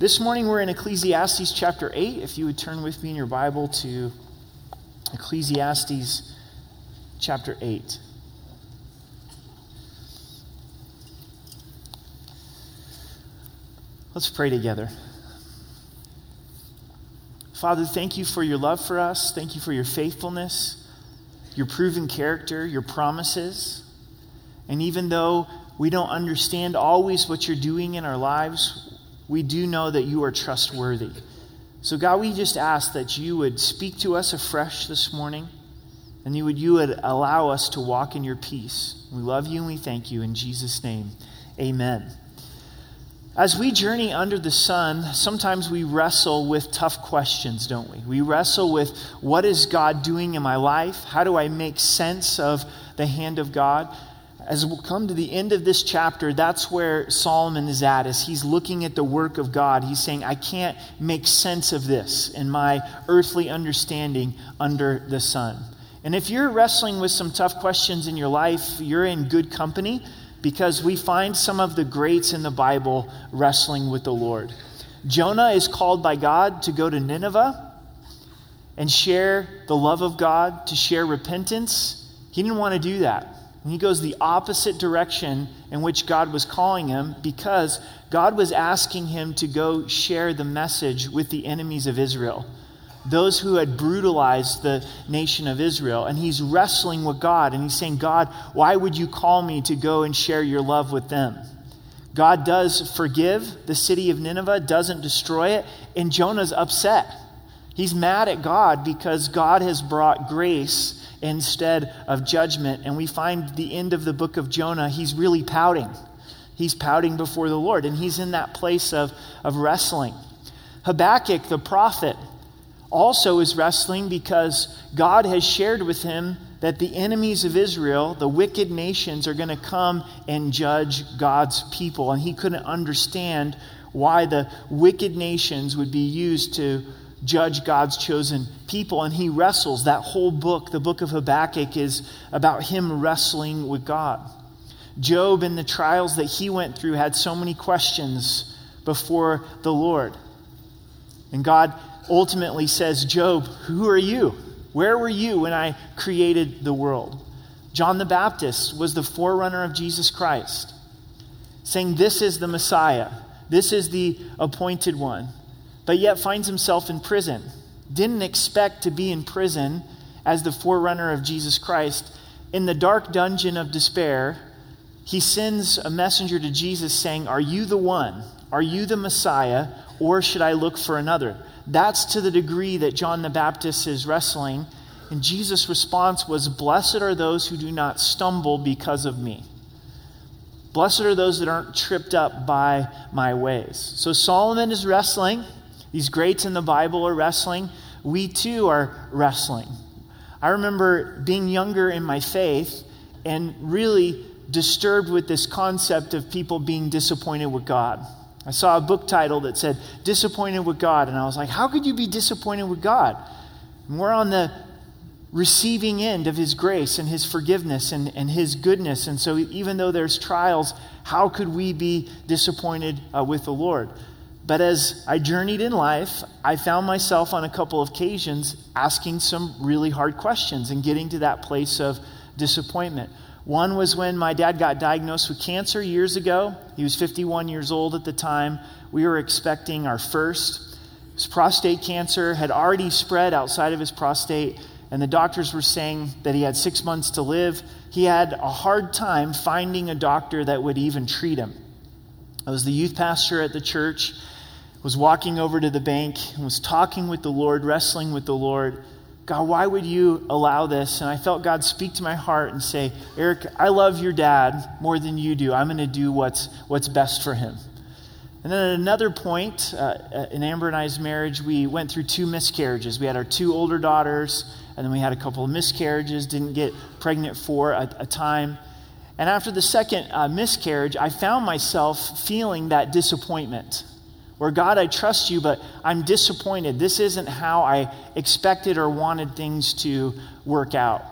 This morning we're in Ecclesiastes chapter 8. If you would turn with me in your Bible to Ecclesiastes chapter 8. Let's pray together. Father, thank you for your love for us. Thank you for your faithfulness, your proven character, your promises. And even though we don't understand always what you're doing in our lives, we do know that you are trustworthy. So, God, we just ask that you would speak to us afresh this morning and you would, you would allow us to walk in your peace. We love you and we thank you. In Jesus' name, amen. As we journey under the sun, sometimes we wrestle with tough questions, don't we? We wrestle with what is God doing in my life? How do I make sense of the hand of God? As we'll come to the end of this chapter, that's where Solomon is at, as he's looking at the work of God. He's saying, I can't make sense of this in my earthly understanding under the sun. And if you're wrestling with some tough questions in your life, you're in good company because we find some of the greats in the Bible wrestling with the Lord. Jonah is called by God to go to Nineveh and share the love of God, to share repentance. He didn't want to do that. And he goes the opposite direction in which God was calling him because God was asking him to go share the message with the enemies of Israel, those who had brutalized the nation of Israel. And he's wrestling with God and he's saying, God, why would you call me to go and share your love with them? God does forgive the city of Nineveh, doesn't destroy it, and Jonah's upset. He's mad at God because God has brought grace instead of judgment. And we find the end of the book of Jonah, he's really pouting. He's pouting before the Lord, and he's in that place of, of wrestling. Habakkuk, the prophet, also is wrestling because God has shared with him that the enemies of Israel, the wicked nations, are going to come and judge God's people. And he couldn't understand why the wicked nations would be used to judge God's chosen people. And he wrestles. That whole book, the book of Habakkuk, is about him wrestling with God. Job, in the trials that he went through, had so many questions before the Lord. And God ultimately says, Job, who are you? Where were you when I created the world? John the Baptist was the forerunner of Jesus Christ, saying, This is the Messiah, this is the appointed one but yet finds himself in prison. Didn't expect to be in prison as the forerunner of Jesus Christ. In the dark dungeon of despair, he sends a messenger to Jesus saying, Are you the one? Are you the Messiah? Or should I look for another? That's to the degree that John the Baptist is wrestling. And Jesus' response was, Blessed are those who do not stumble because of me. Blessed are those that aren't tripped up by my ways. So Solomon is wrestling. These greats in the Bible are wrestling. We too are wrestling. I remember being younger in my faith and really disturbed with this concept of people being disappointed with God. I saw a book title that said Disappointed with God, and I was like, how could you be disappointed with God? And we're on the receiving end of His grace and His forgiveness and, and His goodness. And so, even though there's trials, how could we be disappointed uh, with the Lord? But as I journeyed in life, I found myself on a couple of occasions asking some really hard questions and getting to that place of disappointment. One was when my dad got diagnosed with cancer years ago. He was 51 years old at the time. We were expecting our first. His prostate cancer had already spread outside of his prostate, and the doctors were saying that he had six months to live. He had a hard time finding a doctor that would even treat him. I was the youth pastor at the church, was walking over to the bank and was talking with the Lord, wrestling with the Lord. God, why would you allow this? And I felt God speak to my heart and say, Eric, I love your dad more than you do. I'm going to do what's, what's best for him. And then at another point uh, in Amber and I's marriage, we went through two miscarriages. We had our two older daughters, and then we had a couple of miscarriages, didn't get pregnant for a, a time. And after the second uh, miscarriage, I found myself feeling that disappointment where God, I trust you, but I'm disappointed. This isn't how I expected or wanted things to work out.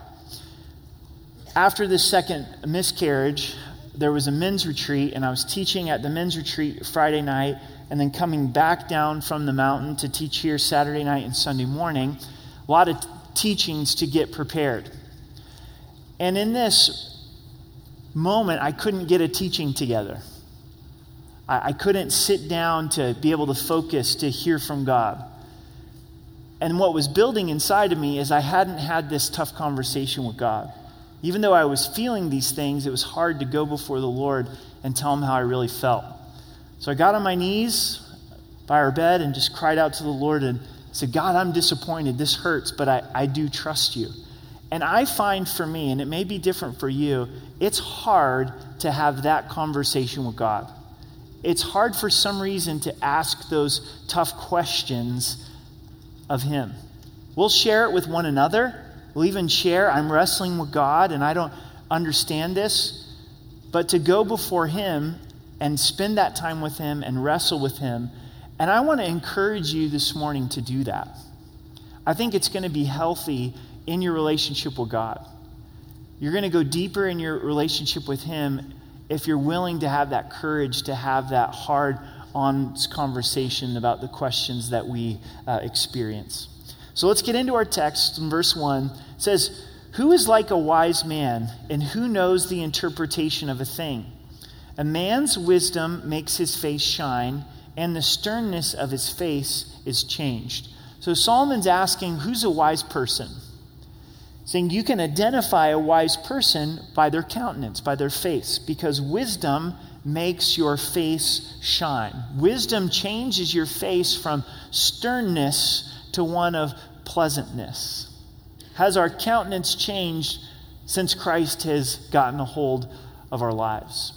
After this second miscarriage, there was a men's retreat, and I was teaching at the men's retreat Friday night, and then coming back down from the mountain to teach here Saturday night and Sunday morning. A lot of t- teachings to get prepared. And in this moment, I couldn't get a teaching together. I, I couldn't sit down to be able to focus to hear from God. And what was building inside of me is I hadn't had this tough conversation with God. Even though I was feeling these things, it was hard to go before the Lord and tell him how I really felt. So I got on my knees by our bed and just cried out to the Lord and said, God, I'm disappointed. This hurts, but I, I do trust you. And I find for me, and it may be different for you, it's hard to have that conversation with God. It's hard for some reason to ask those tough questions of Him. We'll share it with one another. We'll even share, I'm wrestling with God and I don't understand this. But to go before Him and spend that time with Him and wrestle with Him. And I want to encourage you this morning to do that. I think it's going to be healthy in your relationship with God. You're going to go deeper in your relationship with Him if you're willing to have that courage to have that hard on conversation about the questions that we uh, experience. So let's get into our text in verse 1. It says, Who is like a wise man, and who knows the interpretation of a thing? A man's wisdom makes his face shine, and the sternness of his face is changed. So Solomon's asking, Who's a wise person? Saying you can identify a wise person by their countenance, by their face, because wisdom makes your face shine. Wisdom changes your face from sternness to one of pleasantness. Has our countenance changed since Christ has gotten a hold of our lives?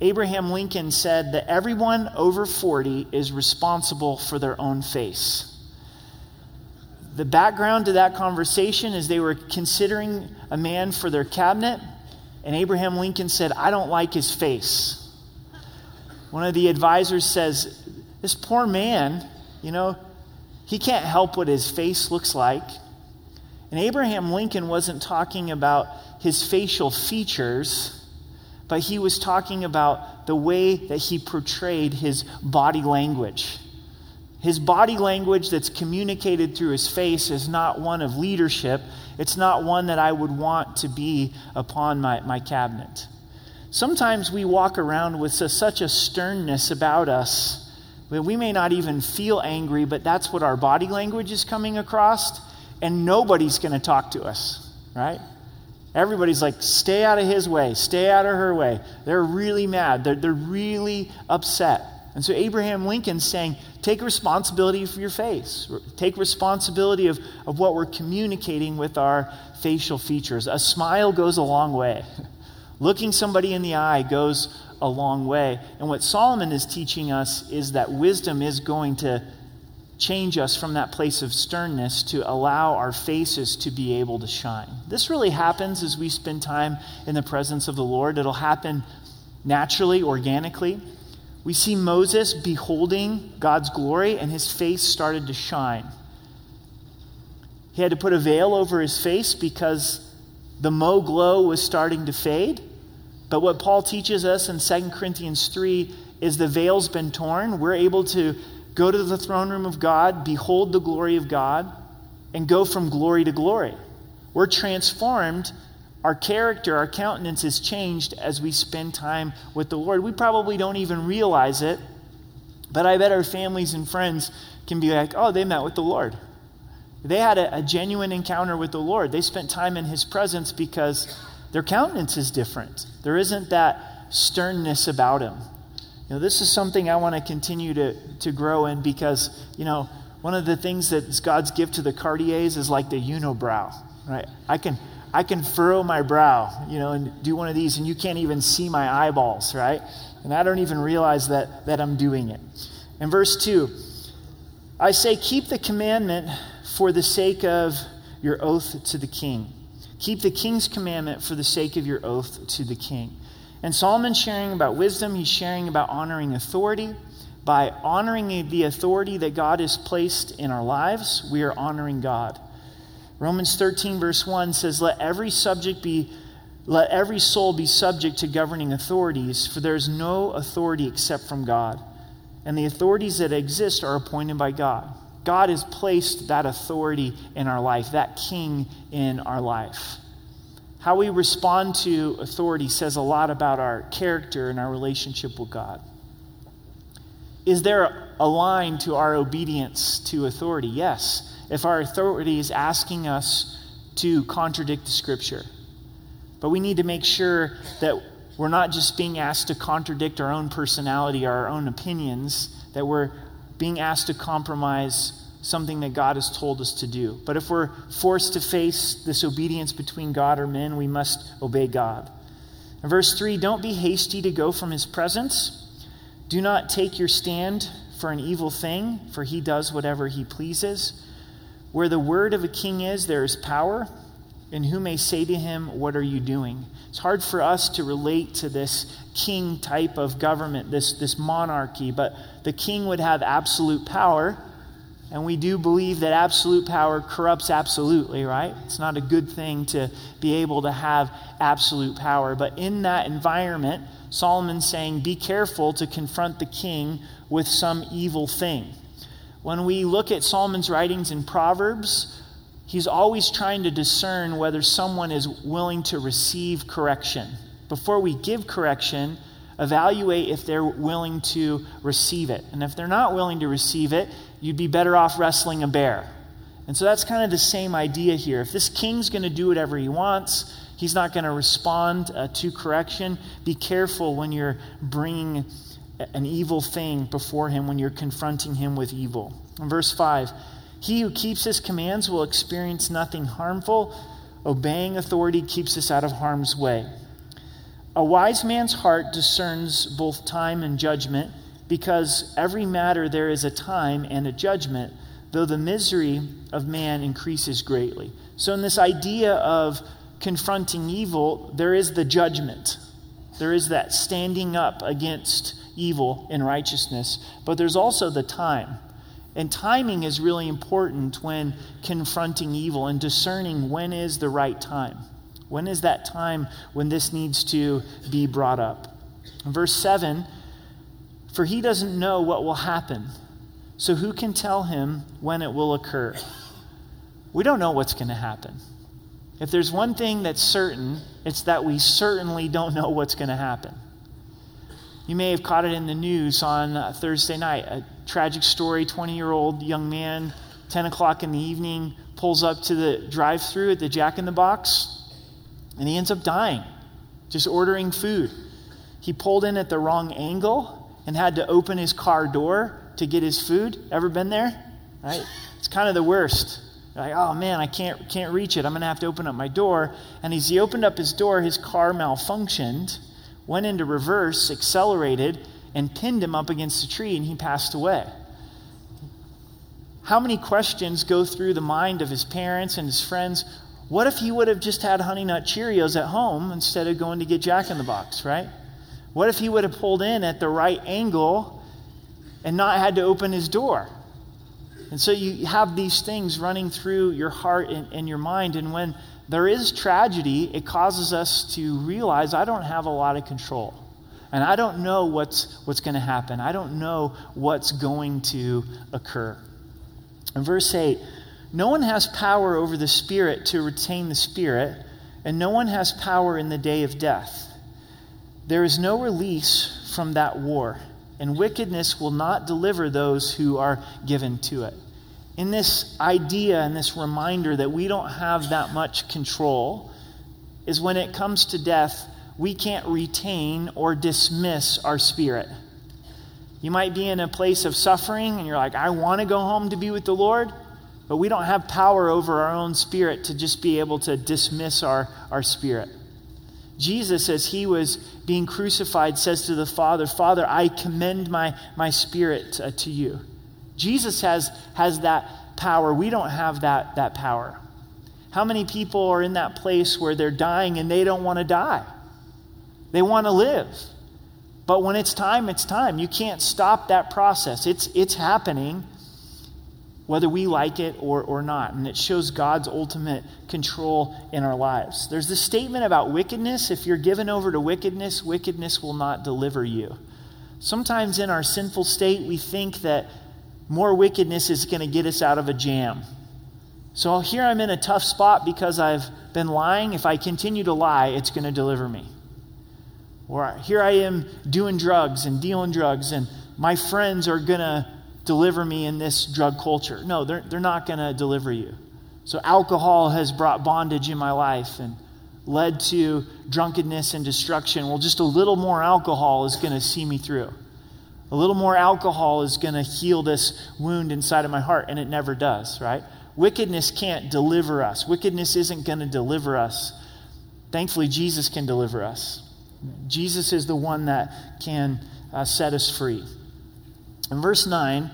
Abraham Lincoln said that everyone over 40 is responsible for their own face the background to that conversation is they were considering a man for their cabinet, and Abraham Lincoln said, I don't like his face. One of the advisors says, This poor man, you know, he can't help what his face looks like. And Abraham Lincoln wasn't talking about his facial features, but he was talking about the way that he portrayed his body language. His body language that's communicated through his face is not one of leadership. It's not one that I would want to be upon my, my cabinet. Sometimes we walk around with such a sternness about us that we may not even feel angry, but that's what our body language is coming across, and nobody's going to talk to us, right? Everybody's like, stay out of his way, stay out of her way. They're really mad, they're, they're really upset. And so Abraham Lincoln's saying, take responsibility for your face. Take responsibility of, of what we're communicating with our facial features. A smile goes a long way. Looking somebody in the eye goes a long way. And what Solomon is teaching us is that wisdom is going to change us from that place of sternness to allow our faces to be able to shine. This really happens as we spend time in the presence of the Lord. It'll happen naturally, organically we see Moses beholding God's glory, and his face started to shine. He had to put a veil over his face because the Mo glow was starting to fade. But what Paul teaches us in 2 Corinthians 3 is the veil's been torn. We're able to go to the throne room of God, behold the glory of God, and go from glory to glory. We're transformed our character, our countenance is changed as we spend time with the Lord. We probably don't even realize it, but I bet our families and friends can be like, oh, they met with the Lord. They had a, a genuine encounter with the Lord. They spent time in His presence because their countenance is different. There isn't that sternness about Him. You know, this is something I want to continue to, to grow in because, you know, one of the things that God's gift to the Cartiers is like the unibrow, right? I can I can furrow my brow, you know, and do one of these, and you can't even see my eyeballs, right? And I don't even realize that, that I'm doing it. In verse 2, I say, Keep the commandment for the sake of your oath to the king. Keep the king's commandment for the sake of your oath to the king. And Solomon's sharing about wisdom, he's sharing about honoring authority. By honoring the authority that God has placed in our lives, we are honoring God. Romans 13, verse 1 says, Let every subject be let every soul be subject to governing authorities, for there is no authority except from God. And the authorities that exist are appointed by God. God has placed that authority in our life, that king in our life. How we respond to authority says a lot about our character and our relationship with God. Is there a line to our obedience to authority? Yes. If our authority is asking us to contradict the scripture. But we need to make sure that we're not just being asked to contradict our own personality or our own opinions, that we're being asked to compromise something that God has told us to do. But if we're forced to face this obedience between God or men, we must obey God. In verse 3, don't be hasty to go from his presence. Do not take your stand for an evil thing, for he does whatever he pleases. Where the word of a king is, there is power, and who may say to him, What are you doing? It's hard for us to relate to this king type of government, this, this monarchy, but the king would have absolute power and we do believe that absolute power corrupts absolutely, right? It's not a good thing to be able to have absolute power. But in that environment, Solomon's saying, be careful to confront the king with some evil thing. When we look at Solomon's writings in Proverbs, he's always trying to discern whether someone is willing to receive correction. Before we give correction, evaluate if they're willing to receive it. And if they're not willing to receive it, you'd be better off wrestling a bear. And so that's kind of the same idea here. If this king's going to do whatever he wants, he's not going to respond uh, to correction. Be careful when you're bringing an evil thing before him, when you're confronting him with evil. In verse 5, he who keeps his commands will experience nothing harmful. Obeying authority keeps us out of harm's way. A wise man's heart discerns both time and judgment, because every matter there is a time and a judgment, though the misery of man increases greatly. So, in this idea of confronting evil, there is the judgment. There is that standing up against evil in righteousness, but there's also the time. And timing is really important when confronting evil and discerning when is the right time. When is that time when this needs to be brought up? verse 7 For he doesn't know what will happen, so who can tell him when it will occur? We don't know what's going to happen. If there's one thing that's certain, it's that we certainly don't know what's going to happen. You may have caught it in the news on uh, Thursday night. A tragic story 20 year old young man, 10 o'clock in the evening, pulls up to the drive through at the Jack in the Box and he ends up dying, just ordering food. He pulled in at the wrong angle and had to open his car door to get his food. Ever been there? Right? It's kind of the worst. like, oh man, I can't can't reach it. I'm gonna have to open up my door. And as he opened up his door, his car malfunctioned, went into reverse, accelerated, and pinned him up against a tree, and he passed away. How many questions go through the mind of his parents and his friends? What if he would have just had Honey Nut Cheerios at home instead of going to get Jack in the Box, right? What if he would have pulled in at the right angle and not had to open his door? And so you have these things running through your heart and, and your mind. And when there is tragedy, it causes us to realize I don't have a lot of control. And I don't know what's, what's going to happen. I don't know what's going to occur. In verse 8, no one has power over the Spirit to retain the Spirit, and no one has power in the day of death. There is no release from that war, and wickedness will not deliver those who are given to it. In this idea and this reminder that we don't have that much control, is when it comes to death, we can't retain or dismiss our spirit. You might be in a place of suffering and you're like, I want to go home to be with the Lord. But we don't have power over our own spirit to just be able to dismiss our, our spirit. Jesus, as he was being crucified, says to the Father, Father, I commend my, my spirit uh, to you. Jesus has, has that power. We don't have that, that power. How many people are in that place where they're dying and they don't want to die? They want to live. But when it's time, it's time. You can't stop that process. It's, it's happening whether we like it or, or not. And it shows God's ultimate control in our lives. There's this statement about wickedness. If you're given over to wickedness, wickedness will not deliver you. Sometimes in our sinful state, we think that more wickedness is going to get us out of a jam. So here I'm in a tough spot because I've been lying. If I continue to lie, it's going to deliver me. Or here I am doing drugs and dealing drugs, and my friends are going to deliver me in this drug culture. No, they're, they're not going to deliver you. So alcohol has brought bondage in my life and led to drunkenness and destruction. Well, just a little more alcohol is going to see me through. A little more alcohol is going to heal this wound inside of my heart, and it never does, right? Wickedness can't deliver us. Wickedness isn't going to deliver us. Thankfully, Jesus can deliver us. Jesus is the one that can uh, set us free. In verse 9,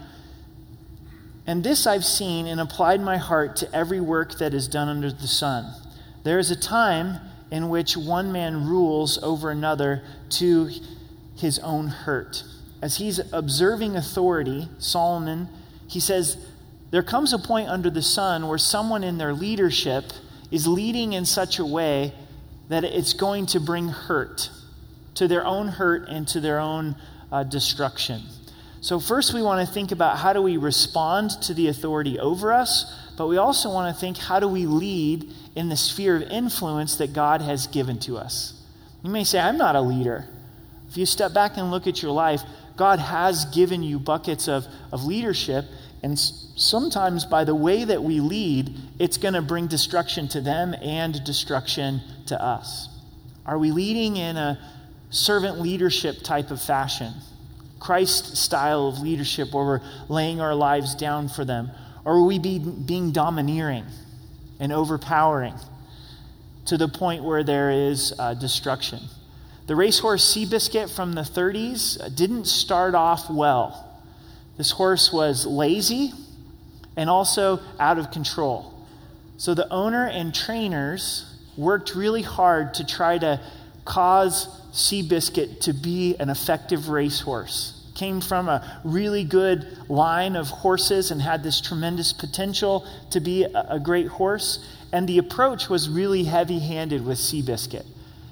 and this I've seen and applied my heart to every work that is done under the sun. There is a time in which one man rules over another to his own hurt. As he's observing authority, Solomon, he says, There comes a point under the sun where someone in their leadership is leading in such a way that it's going to bring hurt to their own hurt and to their own uh, destruction. So, first, we want to think about how do we respond to the authority over us, but we also want to think how do we lead in the sphere of influence that God has given to us. You may say, I'm not a leader. If you step back and look at your life, God has given you buckets of, of leadership, and sometimes by the way that we lead, it's going to bring destruction to them and destruction to us. Are we leading in a servant leadership type of fashion? Christ style of leadership where we're laying our lives down for them? Or are we be, being domineering and overpowering to the point where there is uh, destruction? The racehorse Seabiscuit from the 30s didn't start off well. This horse was lazy and also out of control. So the owner and trainers worked really hard to try to cause Seabiscuit to be an effective racehorse. Came from a really good line of horses and had this tremendous potential to be a, a great horse. And the approach was really heavy handed with Seabiscuit.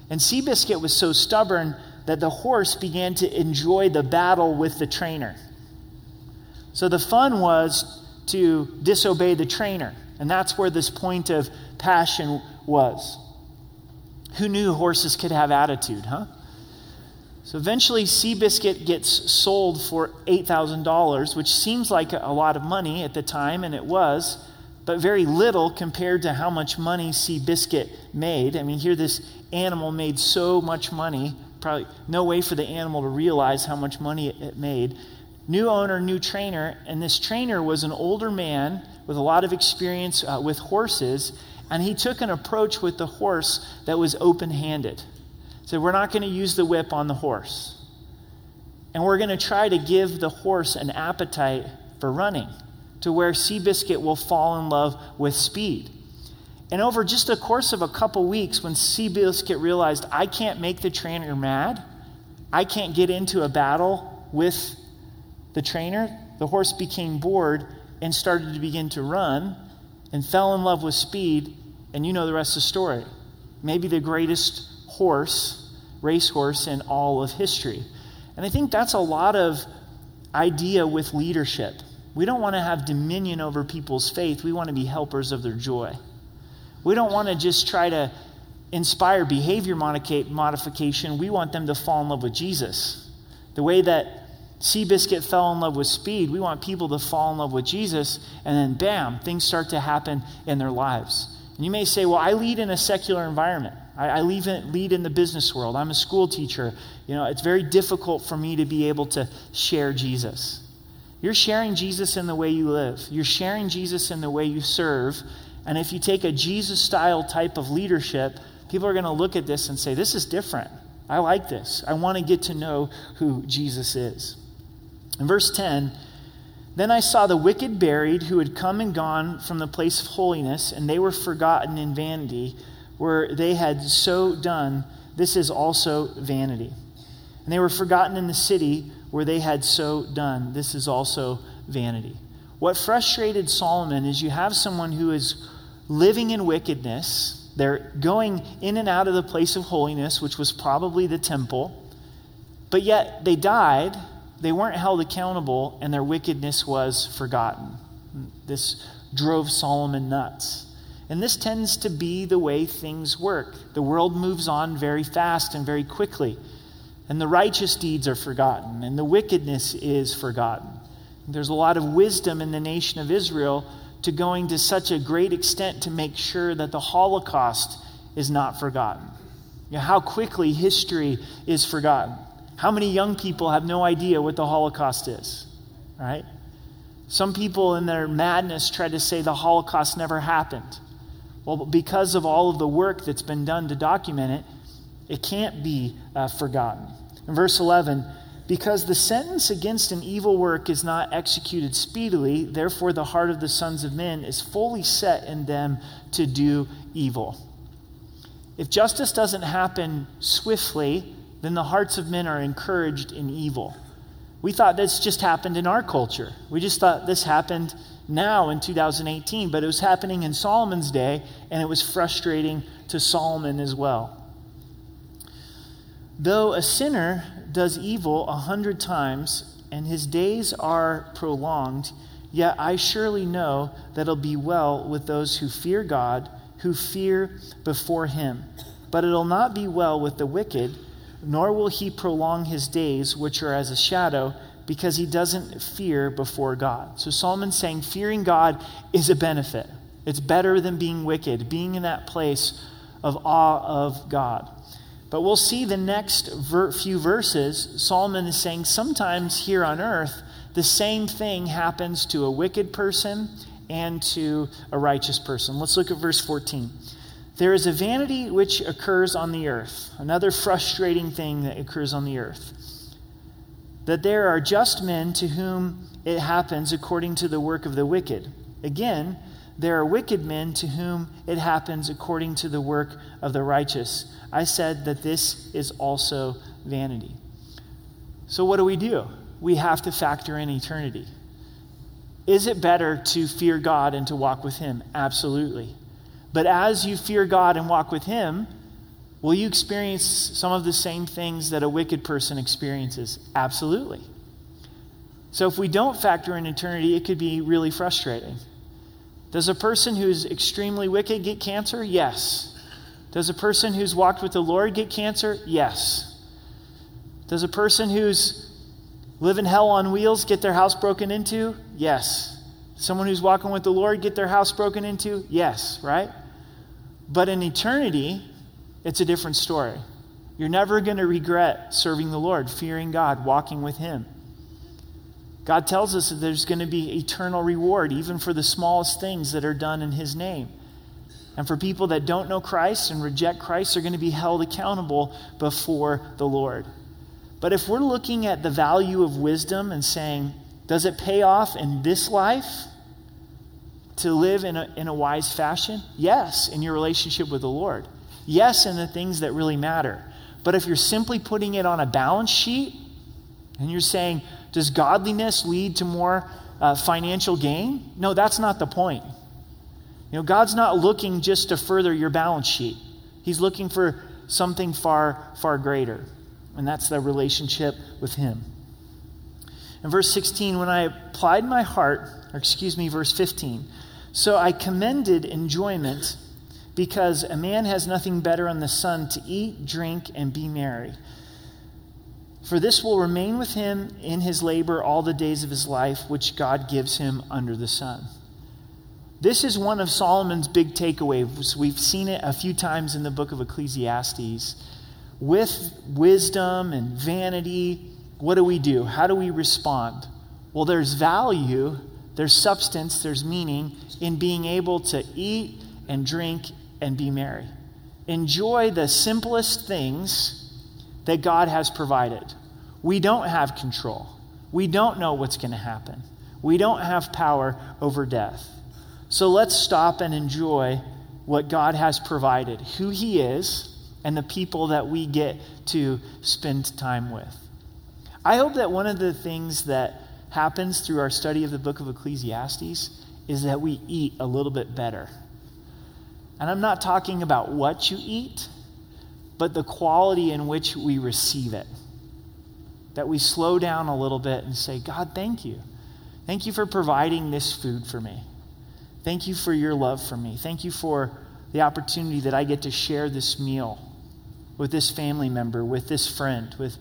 And Seabiscuit was so stubborn that the horse began to enjoy the battle with the trainer. So the fun was to disobey the trainer. And that's where this point of passion was. Who knew horses could have attitude, huh? So eventually, Seabiscuit gets sold for $8,000, which seems like a lot of money at the time, and it was, but very little compared to how much money Seabiscuit made. I mean, here this animal made so much money, probably no way for the animal to realize how much money it made. New owner, new trainer, and this trainer was an older man with a lot of experience uh, with horses, and he took an approach with the horse that was open handed said, We're not going to use the whip on the horse. And we're going to try to give the horse an appetite for running to where Seabiscuit will fall in love with speed. And over just the course of a couple weeks, when Seabiscuit realized, I can't make the trainer mad, I can't get into a battle with the trainer, the horse became bored and started to begin to run and fell in love with speed. And you know the rest of the story. Maybe the greatest horse, racehorse in all of history. And I think that's a lot of idea with leadership. We don't want to have dominion over people's faith. We want to be helpers of their joy. We don't want to just try to inspire behavior modification. We want them to fall in love with Jesus. The way that Seabiscuit fell in love with speed, we want people to fall in love with Jesus, and then bam, things start to happen in their lives. And you may say, well, I lead in a secular environment. I, I lead, in, lead in the business world. I'm a school teacher. You know, it's very difficult for me to be able to share Jesus. You're sharing Jesus in the way you live. You're sharing Jesus in the way you serve. And if you take a Jesus style type of leadership, people are going to look at this and say, This is different. I like this. I want to get to know who Jesus is. In verse 10, then I saw the wicked buried who had come and gone from the place of holiness, and they were forgotten in vanity, where they had so done. This is also vanity. And they were forgotten in the city where they had so done. This is also vanity. What frustrated Solomon is you have someone who is living in wickedness. They're going in and out of the place of holiness, which was probably the temple. But yet they died, they weren't held accountable, and their wickedness was forgotten. This drove Solomon nuts. And this tends to be the way things work. The world moves on very fast and very quickly, and the righteous deeds are forgotten, and the wickedness is forgotten. There's a lot of wisdom in the nation of Israel to going to such a great extent to make sure that the Holocaust is not forgotten. You know, how quickly history is forgotten. How many young people have no idea what the Holocaust is, right? Some people, in their madness, try to say the Holocaust never happened. Well, because of all of the work that's been done to document it, it can't be uh, forgotten. In verse 11, because the sentence against an evil work is not executed speedily, therefore the heart of the sons of men is fully set in them to do evil. If justice doesn't happen swiftly, then the hearts of men are encouraged in evil. We thought this just happened in our culture. We just thought this happened now in 2018, but it was happening in Solomon's day, and it was frustrating to Solomon as well. Though a sinner does evil a hundred times and his days are prolonged, yet I surely know that it'll be well with those who fear God, who fear before him. But it'll not be well with the wicked, nor will he prolong his days, which are as a shadow, because he doesn't fear before God. So Solomon's saying fearing God is a benefit. It's better than being wicked, being in that place of awe of God. But we'll see the next ver- few verses, Solomon is saying sometimes here on earth, the same thing happens to a wicked person and to a righteous person. Let's look at verse 14. There is a vanity which occurs on the earth, another frustrating thing that occurs on the earth. That there are just men to whom it happens according to the work of the wicked. Again, there are wicked men to whom it happens according to the work of the righteous. I said that this is also vanity. So, what do we do? We have to factor in eternity. Is it better to fear God and to walk with Him? Absolutely. But as you fear God and walk with Him, will you experience some of the same things that a wicked person experiences? Absolutely. So, if we don't factor in eternity, it could be really frustrating. Does a person who's extremely wicked get cancer? Yes. Does a person who's walked with the Lord get cancer? Yes. Does a person who's living hell on wheels get their house broken into? Yes. Someone who's walking with the Lord get their house broken into? Yes, right? But in eternity, it's a different story. You're never going to regret serving the Lord, fearing God, walking with Him. God tells us that there's going to be eternal reward, even for the smallest things that are done in His name. And for people that don't know Christ and reject Christ, they're going to be held accountable before the Lord. But if we're looking at the value of wisdom and saying, does it pay off in this life to live in a, in a wise fashion? Yes, in your relationship with the Lord. Yes, in the things that really matter. But if you're simply putting it on a balance sheet and you're saying, does godliness lead to more uh, financial gain? No, that's not the point. You know, God's not looking just to further your balance sheet. He's looking for something far, far greater. And that's the relationship with Him. In verse 16, when I applied my heart, or excuse me, verse 15, so I commended enjoyment because a man has nothing better on the sun to eat, drink, and be merry. For this will remain with him in his labor all the days of his life, which God gives him under the sun. This is one of Solomon's big takeaways. We've seen it a few times in the book of Ecclesiastes. With wisdom and vanity, what do we do? How do we respond? Well, there's value, there's substance, there's meaning in being able to eat and drink and be merry. Enjoy the simplest things that God has provided. We don't have control. We don't know what's going to happen. We don't have power over death. So let's stop and enjoy what God has provided, who He is, and the people that we get to spend time with. I hope that one of the things that happens through our study of the book of Ecclesiastes is that we eat a little bit better. And I'm not talking about what you eat, but the quality in which we receive it. that we slow down a little bit and say, God, thank you. Thank you for providing this food for me. Thank you for your love for me. Thank you for the opportunity that I get to share this meal with this family member, with this friend, with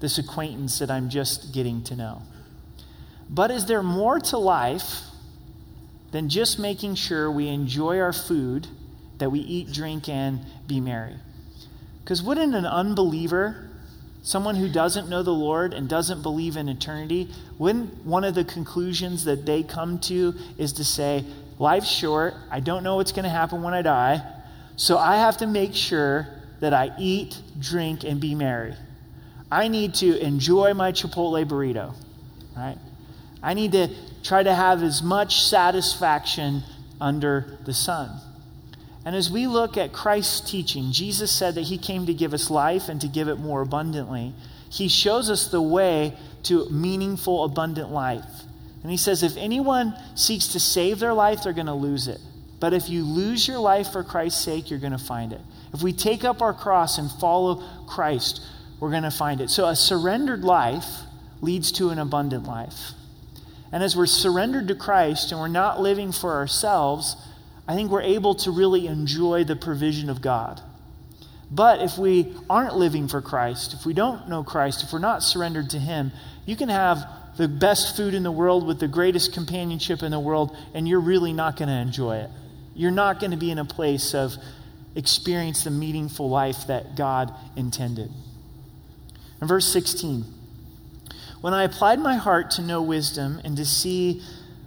this acquaintance that I'm just getting to know. But is there more to life than just making sure we enjoy our food, that we eat, drink, and be merry? Because wouldn't an unbeliever, someone who doesn't know the Lord and doesn't believe in eternity, wouldn't one of the conclusions that they come to is to say, Life's short. I don't know what's going to happen when I die. So I have to make sure that I eat, drink, and be merry. I need to enjoy my Chipotle burrito, right? I need to try to have as much satisfaction under the sun. And as we look at Christ's teaching, Jesus said that he came to give us life and to give it more abundantly. He shows us the way to meaningful, abundant life. And he says, if anyone seeks to save their life, they're going to lose it. But if you lose your life for Christ's sake, you're going to find it. If we take up our cross and follow Christ, we're going to find it. So a surrendered life leads to an abundant life. And as we're surrendered to Christ and we're not living for ourselves, I think we're able to really enjoy the provision of God. But if we aren't living for Christ, if we don't know Christ, if we're not surrendered to Him, you can have the best food in the world with the greatest companionship in the world, and you're really not going to enjoy it. You're not going to be in a place of experience the meaningful life that God intended. In verse 16, when I applied my heart to know wisdom and to see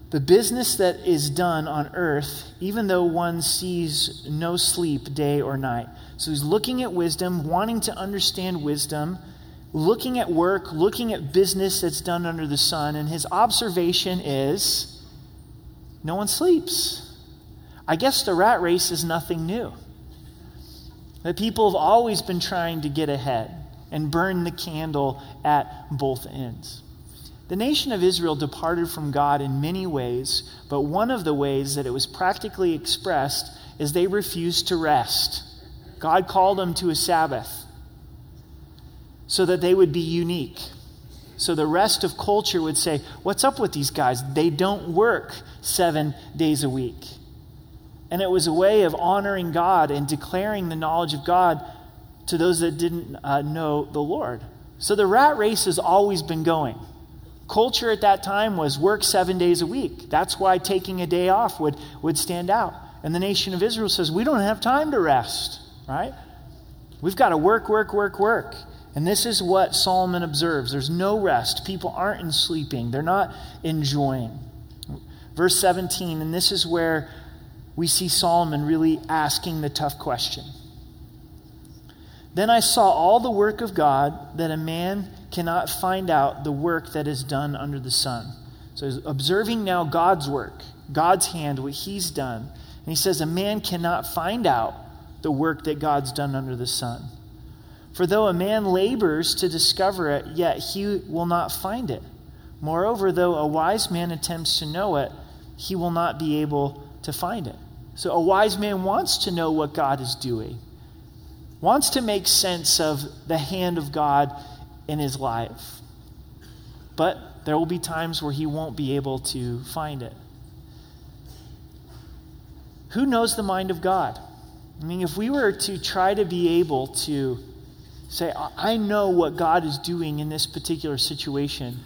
the business that is done on earth, even though one sees no sleep day or night. So he's looking at wisdom, wanting to understand wisdom, looking at work, looking at business that's done under the sun, and his observation is no one sleeps. I guess the rat race is nothing new. That people have always been trying to get ahead and burn the candle at both ends. The nation of Israel departed from God in many ways, but one of the ways that it was practically expressed is they refused to rest. God called them to a Sabbath so that they would be unique. So the rest of culture would say, What's up with these guys? They don't work seven days a week. And it was a way of honoring God and declaring the knowledge of God to those that didn't uh, know the Lord. So the rat race has always been going. Culture at that time was work seven days a week. That's why taking a day off would, would stand out. And the nation of Israel says, We don't have time to rest, right? We've got to work, work, work, work. And this is what Solomon observes there's no rest. People aren't in sleeping, they're not enjoying. Verse 17, and this is where we see Solomon really asking the tough question. Then I saw all the work of God that a man cannot find out the work that is done under the sun. So he's observing now God's work, God's hand, what he's done. And he says, A man cannot find out the work that God's done under the sun. For though a man labors to discover it, yet he will not find it. Moreover, though a wise man attempts to know it, he will not be able to find it. So a wise man wants to know what God is doing, wants to make sense of the hand of God in his life. But there will be times where he won't be able to find it. Who knows the mind of God? I mean, if we were to try to be able to say, I know what God is doing in this particular situation,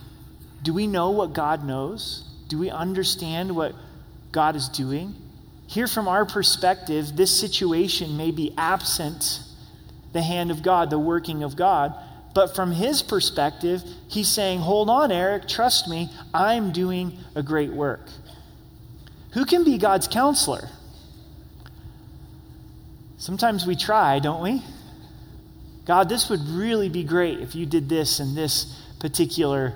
do we know what God knows? Do we understand what God is doing? Here, from our perspective, this situation may be absent the hand of God, the working of God. But from his perspective, he's saying, Hold on, Eric, trust me, I'm doing a great work. Who can be God's counselor? Sometimes we try, don't we? God, this would really be great if you did this in this particular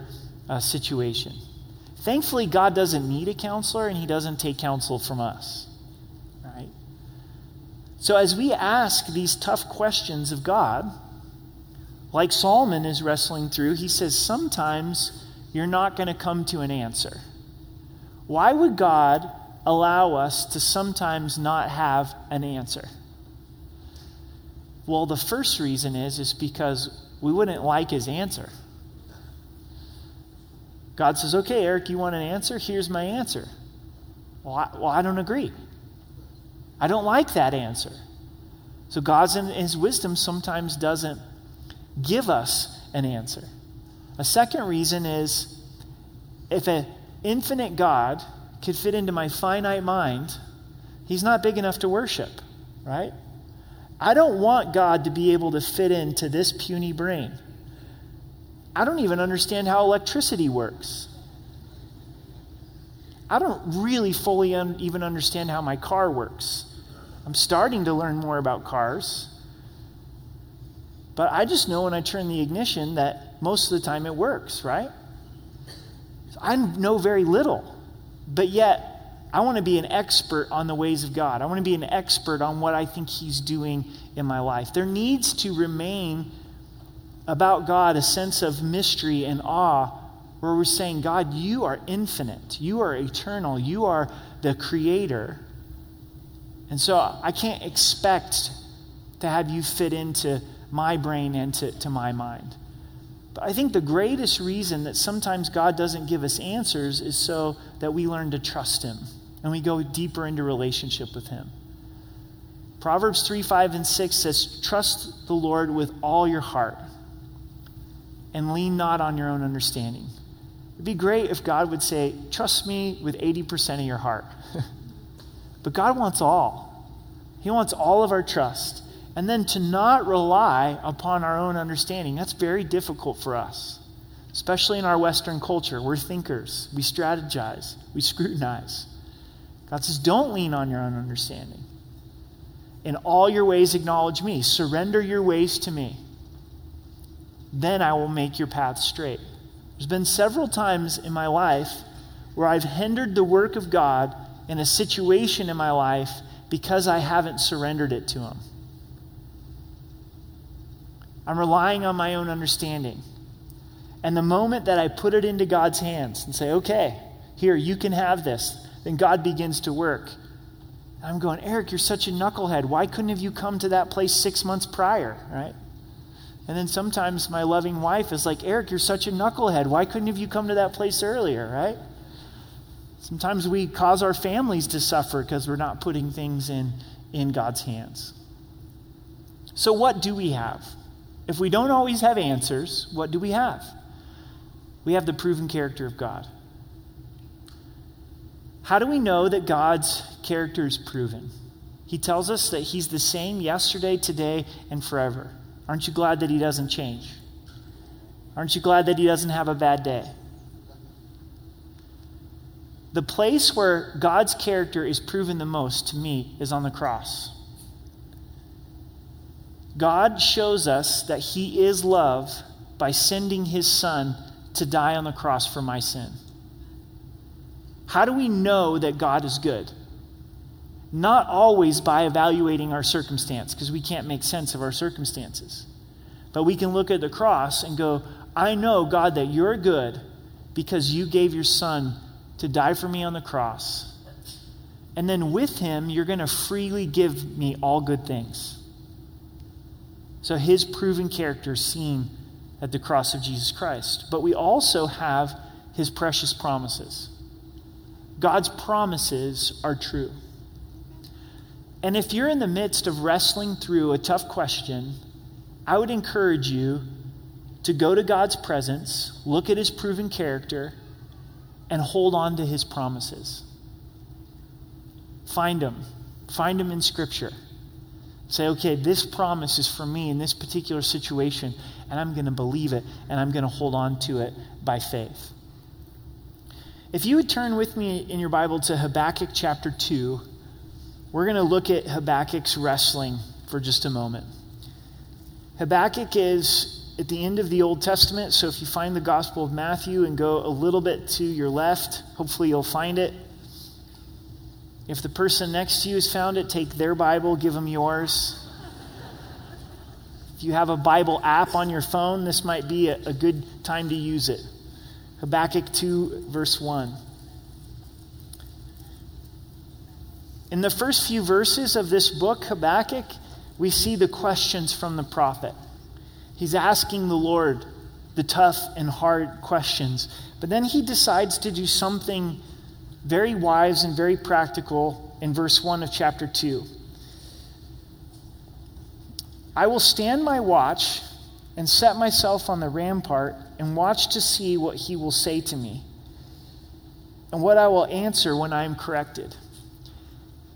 uh, situation. Thankfully, God doesn't need a counselor and he doesn't take counsel from us. Right? So, as we ask these tough questions of God, like Solomon is wrestling through, he says, sometimes you're not going to come to an answer. Why would God allow us to sometimes not have an answer? Well, the first reason is is because we wouldn't like his answer. God says, Okay, Eric, you want an answer? Here's my answer. Well, I, well, I don't agree. I don't like that answer. So God's in His wisdom, sometimes doesn't give us an answer. A second reason is if an infinite God could fit into my finite mind, He's not big enough to worship, right? I don't want God to be able to fit into this puny brain. I don't even understand how electricity works. I don't really fully un- even understand how my car works. I'm starting to learn more about cars. But I just know when I turn the ignition that most of the time it works, right? I know very little, but yet I want to be an expert on the ways of God. I want to be an expert on what I think He's doing in my life. There needs to remain about God a sense of mystery and awe where we're saying, God, you are infinite, you are eternal, you are the creator. And so I can't expect to have you fit into my brain and to, my mind. But I think the greatest reason that sometimes God doesn't give us answers is so that we learn to trust Him and we go deeper into relationship with Him. Proverbs 3 5 and 6 says, Trust the Lord with all your heart and lean not on your own understanding. It'd be great if God would say, Trust me with 80% of your heart. But God wants all. He wants all of our trust. And then to not rely upon our own understanding, that's very difficult for us, especially in our Western culture. We're thinkers, we strategize, we scrutinize. God says, don't lean on your own understanding. In all your ways, acknowledge me. Surrender your ways to me. Then I will make your path straight. There's been several times in my life where I've hindered the work of God in a situation in my life because I haven't surrendered it to Him. I'm relying on my own understanding. And the moment that I put it into God's hands and say, okay, here, you can have this, then God begins to work. I'm going, Eric, you're such a knucklehead. Why couldn't have you come to that place six months prior, right? And then sometimes my loving wife is like, Eric, you're such a knucklehead. Why couldn't have you come to that place earlier, right? Sometimes we cause our families to suffer because we're not putting things in, in God's hands. So, what do we have? If we don't always have answers, what do we have? We have the proven character of God. How do we know that God's character is proven? He tells us that He's the same yesterday, today, and forever. Aren't you glad that He doesn't change? Aren't you glad that He doesn't have a bad day? The place where God's character is proven the most to me is on the cross. God shows us that He is love by sending His Son to die on the cross for my sin. How do we know that God is good? Not always by evaluating our circumstance, because we can't make sense of our circumstances. But we can look at the cross and go, I know, God, that you're good because you gave your Son to die for me on the cross. And then with him, you're going to freely give me all good things. So his proven character is seen at the cross of Jesus Christ. But we also have his precious promises. God's promises are true. And if you're in the midst of wrestling through a tough question, I would encourage you to go to God's presence, look at his proven character, and hold on to his promises. Find them. Find them in Scripture. Say, okay, this promise is for me in this particular situation, and I'm going to believe it, and I'm going to hold on to it by faith. If you would turn with me in your Bible to Habakkuk chapter 2, we're going to look at Habakkuk's wrestling for just a moment. Habakkuk is at the end of the Old Testament. So if you find the Gospel of Matthew and go a little bit to your left, hopefully you'll find it. If the person next to you has found it, take their Bible, give them yours. If you have a Bible app on your phone, this might be a, a good time to use it. Habakkuk 2, verse 1. In the first few verses of this book, Habakkuk, we see the questions from the prophet. He's asking the Lord the tough and hard questions. But then he decides to do something very wise and very practical in verse 1 of chapter 2. I will stand my watch and set myself on the rampart and watch to see what he will say to me and what I will answer when I am corrected.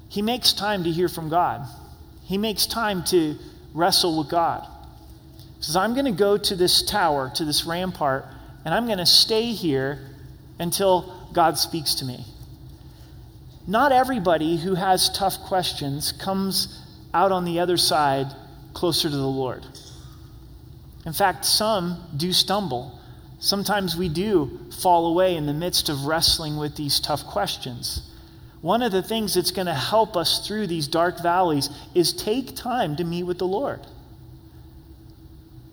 He makes time to hear from God, he makes time to wrestle with God. He says, I'm going to go to this tower, to this rampart, and I'm going to stay here until God speaks to me. Not everybody who has tough questions comes out on the other side closer to the Lord. In fact, some do stumble. Sometimes we do fall away in the midst of wrestling with these tough questions. One of the things that's going to help us through these dark valleys is take time to meet with the Lord.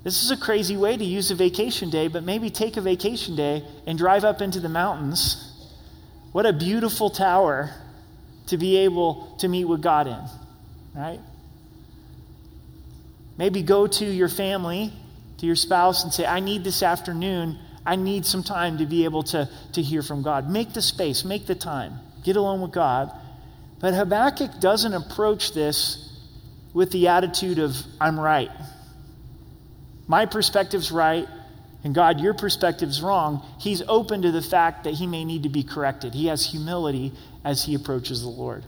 This is a crazy way to use a vacation day, but maybe take a vacation day and drive up into the mountains. What a beautiful tower to be able to meet with God in, right? Maybe go to your family, to your spouse, and say, I need this afternoon, I need some time to be able to, to hear from God. Make the space, make the time, get alone with God. But Habakkuk doesn't approach this with the attitude of, I'm right. My perspective's right, and God, your perspective's wrong. He's open to the fact that he may need to be corrected. He has humility as he approaches the Lord.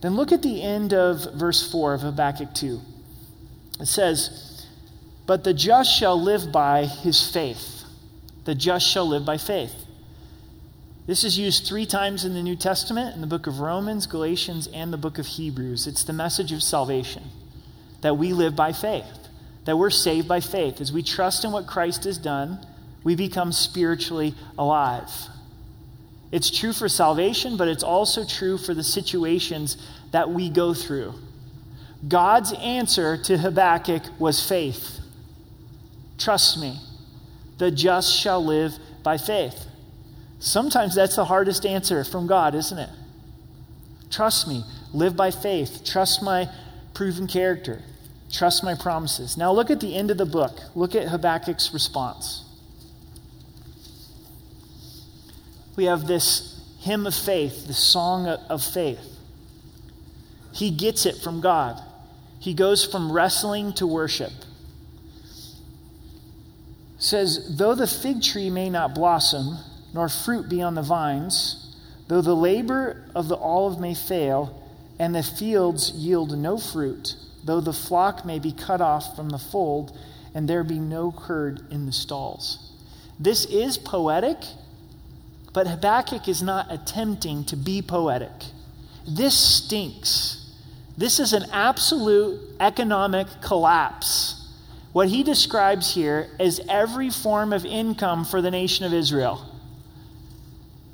Then look at the end of verse 4 of Habakkuk 2. It says, But the just shall live by his faith. The just shall live by faith. This is used three times in the New Testament in the book of Romans, Galatians, and the book of Hebrews. It's the message of salvation that we live by faith, that we're saved by faith. As we trust in what Christ has done, we become spiritually alive. It's true for salvation, but it's also true for the situations that we go through. God's answer to Habakkuk was faith. Trust me, the just shall live by faith. Sometimes that's the hardest answer from God, isn't it? Trust me, live by faith, trust my proven character, trust my promises. Now look at the end of the book. Look at Habakkuk's response. We have this hymn of faith, the song of faith. He gets it from God he goes from wrestling to worship. says, Though the fig tree may not blossom, nor fruit be on the vines, though the labor of the olive may fail, and the fields yield no fruit, though the flock may be cut off from the fold, and there be no curd in the stalls. This is poetic, but Habakkuk is not attempting to be poetic. This stinks. This is an absolute economic collapse. What he describes here is every form of income for the nation of Israel.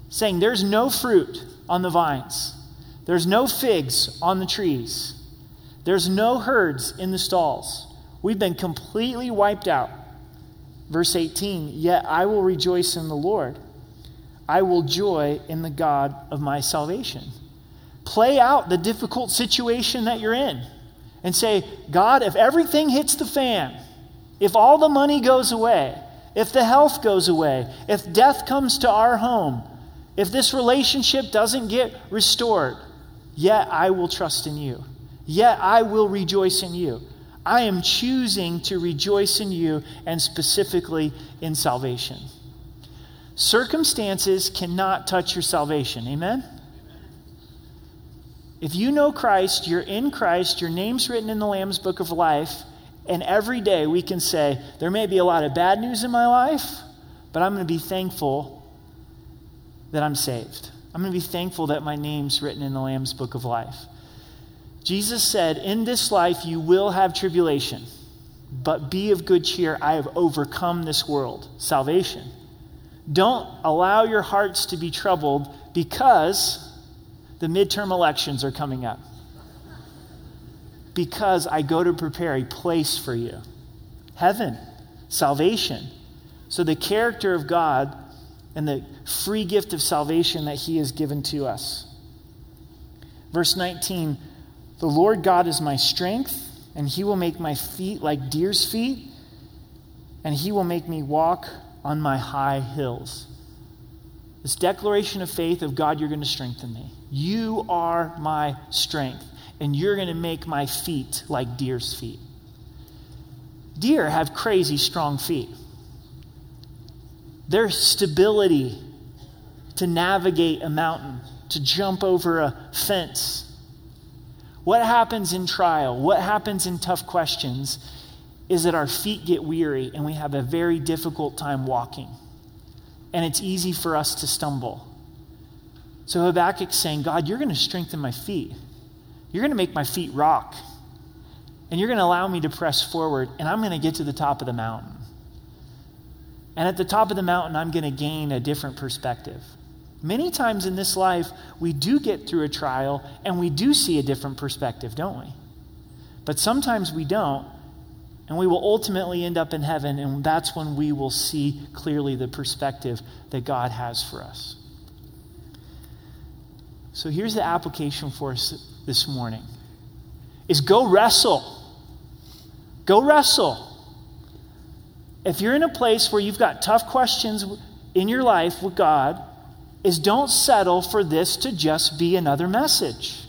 Saying there's no fruit on the vines, there's no figs on the trees, there's no herds in the stalls. We've been completely wiped out. Verse 18 Yet I will rejoice in the Lord, I will joy in the God of my salvation play out the difficult situation that you're in and say, God, if everything hits the fan, if all the money goes away, if the health goes away, if death comes to our home, if this relationship doesn't get restored, yet I will trust in you. Yet I will rejoice in you. I am choosing to rejoice in you and specifically in salvation. Circumstances cannot touch your salvation. Amen? If you know Christ, you're in Christ, your name's written in the Lamb's book of life, and every day we can say, there may be a lot of bad news in my life, but I'm going to be thankful that I'm saved. I'm going to be thankful that my name's written in the Lamb's book of life. Jesus said, In this life you will have tribulation, but be of good cheer. I have overcome this world. Salvation. Don't allow your hearts to be troubled because the midterm elections are coming up. Because I go to prepare a place for you heaven, salvation. So, the character of God and the free gift of salvation that He has given to us. Verse 19 The Lord God is my strength, and He will make my feet like deer's feet, and he will make me walk on my high hills. This declaration of faith of God, you're going to strengthen me. You are my strength, and you're going to make my feet like deer's feet. Deer have crazy strong feet. Their stability to navigate a mountain, to jump over a fence. What happens in trial, what happens in tough questions, is that our feet get weary and we have a very difficult time walking. And it's easy for us to stumble. So Habakkuk's saying, God, you're going to strengthen my feet. You're going to make my feet rock. And you're going to allow me to press forward, and I'm going to get to the top of the mountain. And at the top of the mountain, I'm going to gain a different perspective. Many times in this life, we do get through a trial and we do see a different perspective, don't we? But sometimes we don't, and we will ultimately end up in heaven, and that's when we will see clearly the perspective that God has for us. So here's the application for us this morning is go wrestle. Go wrestle. If you're in a place where you've got tough questions in your life with God, is don't settle for this to just be another message.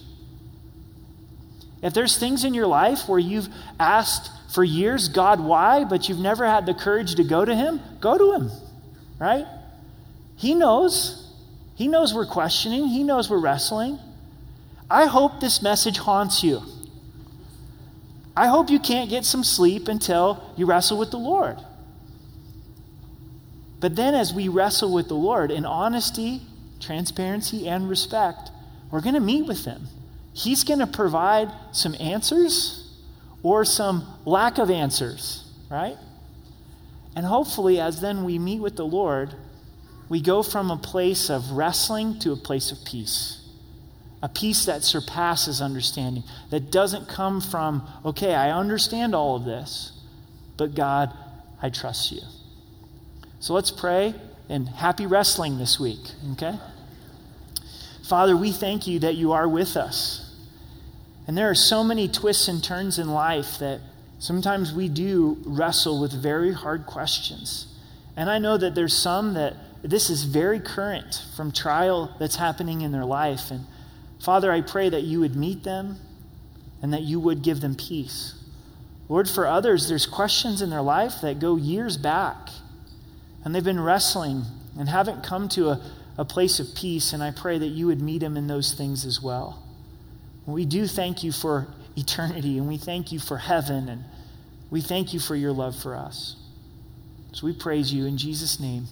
If there's things in your life where you've asked for years, God, why, but you've never had the courage to go to Him, go to Him, right? He knows. He knows we're questioning, He knows we're wrestling. I hope this message haunts you. I hope you can't get some sleep until you wrestle with the Lord. But then, as we wrestle with the Lord in honesty, transparency, and respect, we're going to meet with Him. He's going to provide some answers or some lack of answers, right? And hopefully, as then we meet with the Lord, we go from a place of wrestling to a place of peace. A peace that surpasses understanding, that doesn't come from, okay, I understand all of this, but God, I trust you. So let's pray and happy wrestling this week, okay? Father, we thank you that you are with us. And there are so many twists and turns in life that sometimes we do wrestle with very hard questions. And I know that there's some that this is very current from trial that's happening in their life. And Father, I pray that you would meet them and that you would give them peace. Lord, for others, there's questions in their life that go years back and they've been wrestling and haven't come to a, a place of peace. And I pray that you would meet them in those things as well. We do thank you for eternity and we thank you for heaven and we thank you for your love for us. So we praise you in Jesus' name.